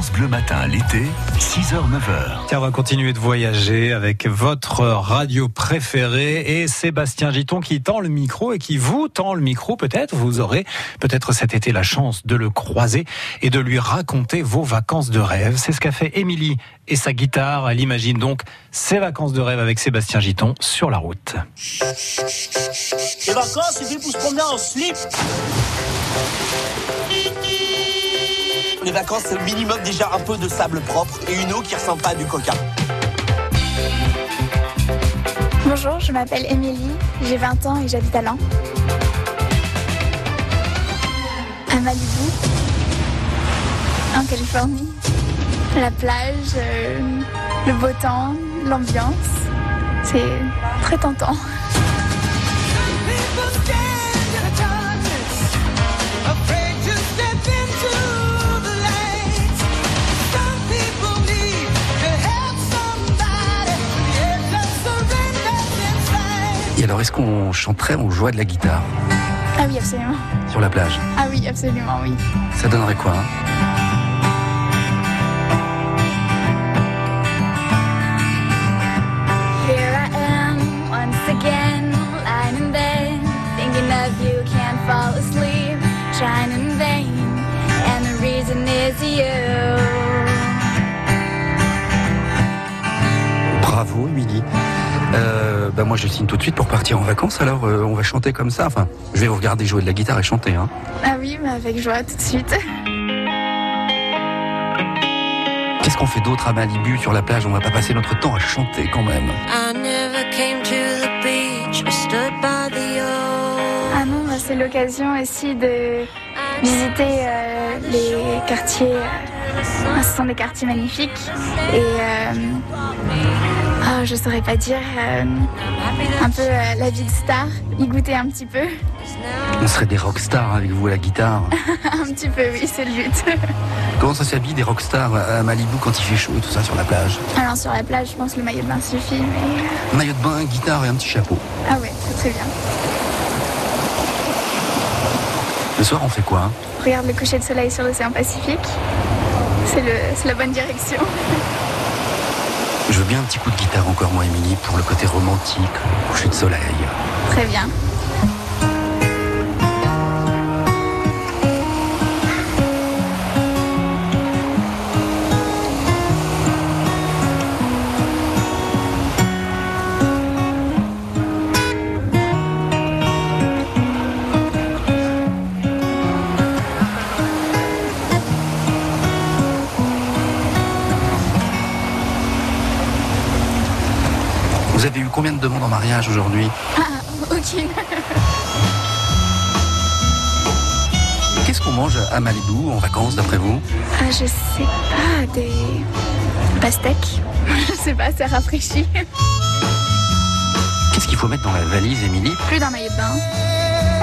France Bleu Matin l'été, 6h, 9h. Tiens, on va continuer de voyager avec votre radio préférée et Sébastien Giton qui tend le micro et qui vous tend le micro peut-être. Vous aurez peut-être cet été la chance de le croiser et de lui raconter vos vacances de rêve. C'est ce qu'a fait Émilie et sa guitare. Elle imagine donc ses vacances de rêve avec Sébastien Giton sur la route. Les vacances, c'est fait pour se promener en slip. Les vacances, c'est minimum déjà un peu de sable propre et une eau qui ressemble pas à du coca. Bonjour, je m'appelle Émilie, j'ai 20 ans et j'habite à Lan. À Malibu, en Californie. La plage, euh, le beau temps, l'ambiance. C'est très tentant. Et alors, est-ce qu'on chanterait, on jouait de la guitare Ah oui, absolument. sur la plage Ah oui, absolument, oui. Ça donnerait quoi hein? Here I am, once again, lying in bed, thinking of you, can't fall asleep, trying in vain, and the reason is you. Bravo, Émilie. Euh, bah moi, je signe tout de suite pour partir en vacances. Alors, euh, on va chanter comme ça. Enfin, je vais vous regarder jouer de la guitare et chanter. Hein. Ah oui, mais avec joie tout de suite. Qu'est-ce qu'on fait d'autre à Malibu sur la plage? On va pas passer notre temps à chanter quand même. I never came to the beach or stood by the ocean. Ah non, bah, c'est l'occasion aussi de visiter euh, les quartiers. Ce sont des quartiers magnifiques. Et euh, ah, je saurais pas dire, euh, un peu euh, la vie de star, y goûter un petit peu. On serait des rockstars avec vous à la guitare. un petit peu, oui, c'est le but. Comment ça s'habille des rockstars à Malibu quand il fait chaud et tout ça sur la plage? Alors sur la plage, je pense que le maillot de bain suffit, mais... Maillot de bain, guitare et un petit chapeau. Ah ouais, c'est très bien. Le soir, on fait quoi hein? Regarde le coucher de soleil sur l'océan Pacifique. C'est la bonne direction. Je veux bien un petit coup de guitare encore, moi, Émilie, pour le côté romantique, coucher de soleil. Très bien. Vous avez eu combien de demandes en mariage aujourd'hui Ah, aucune. Qu'est-ce qu'on mange à Malibu en vacances, d'après vous Ah, je sais pas, des pastèques. Je sais pas, c'est rafraîchi. Qu'est-ce qu'il faut mettre dans la valise, Émilie? Plus d'un maillot de bain.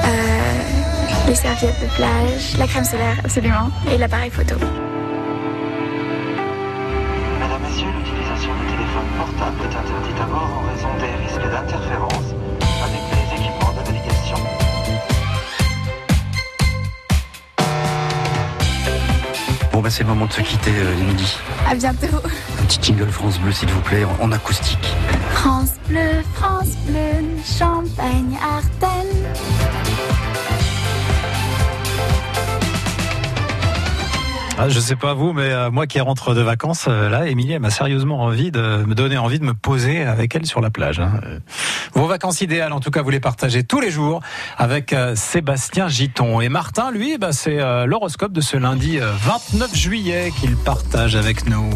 Euh, les serviettes de plage, la crème solaire, absolument, et l'appareil photo. Portable est interdite à bord en raison des risques d'interférence avec les équipements de navigation. Bon, bah, c'est le moment de se quitter, euh, Émilie. À bientôt. Un petit jingle France Bleu, s'il vous plaît, en, en acoustique. France bleue, France bleue, Champagne, Ardennes. Ah, je sais pas vous, mais euh, moi qui rentre de vacances, euh, là, Émilie, elle m'a sérieusement envie de me donner envie de me poser avec elle sur la plage. hein. Euh, Vos vacances idéales, en tout cas, vous les partagez tous les jours avec Sébastien Giton. Et Martin, lui, bah, c'est l'horoscope de ce lundi euh, 29 juillet qu'il partage avec nous.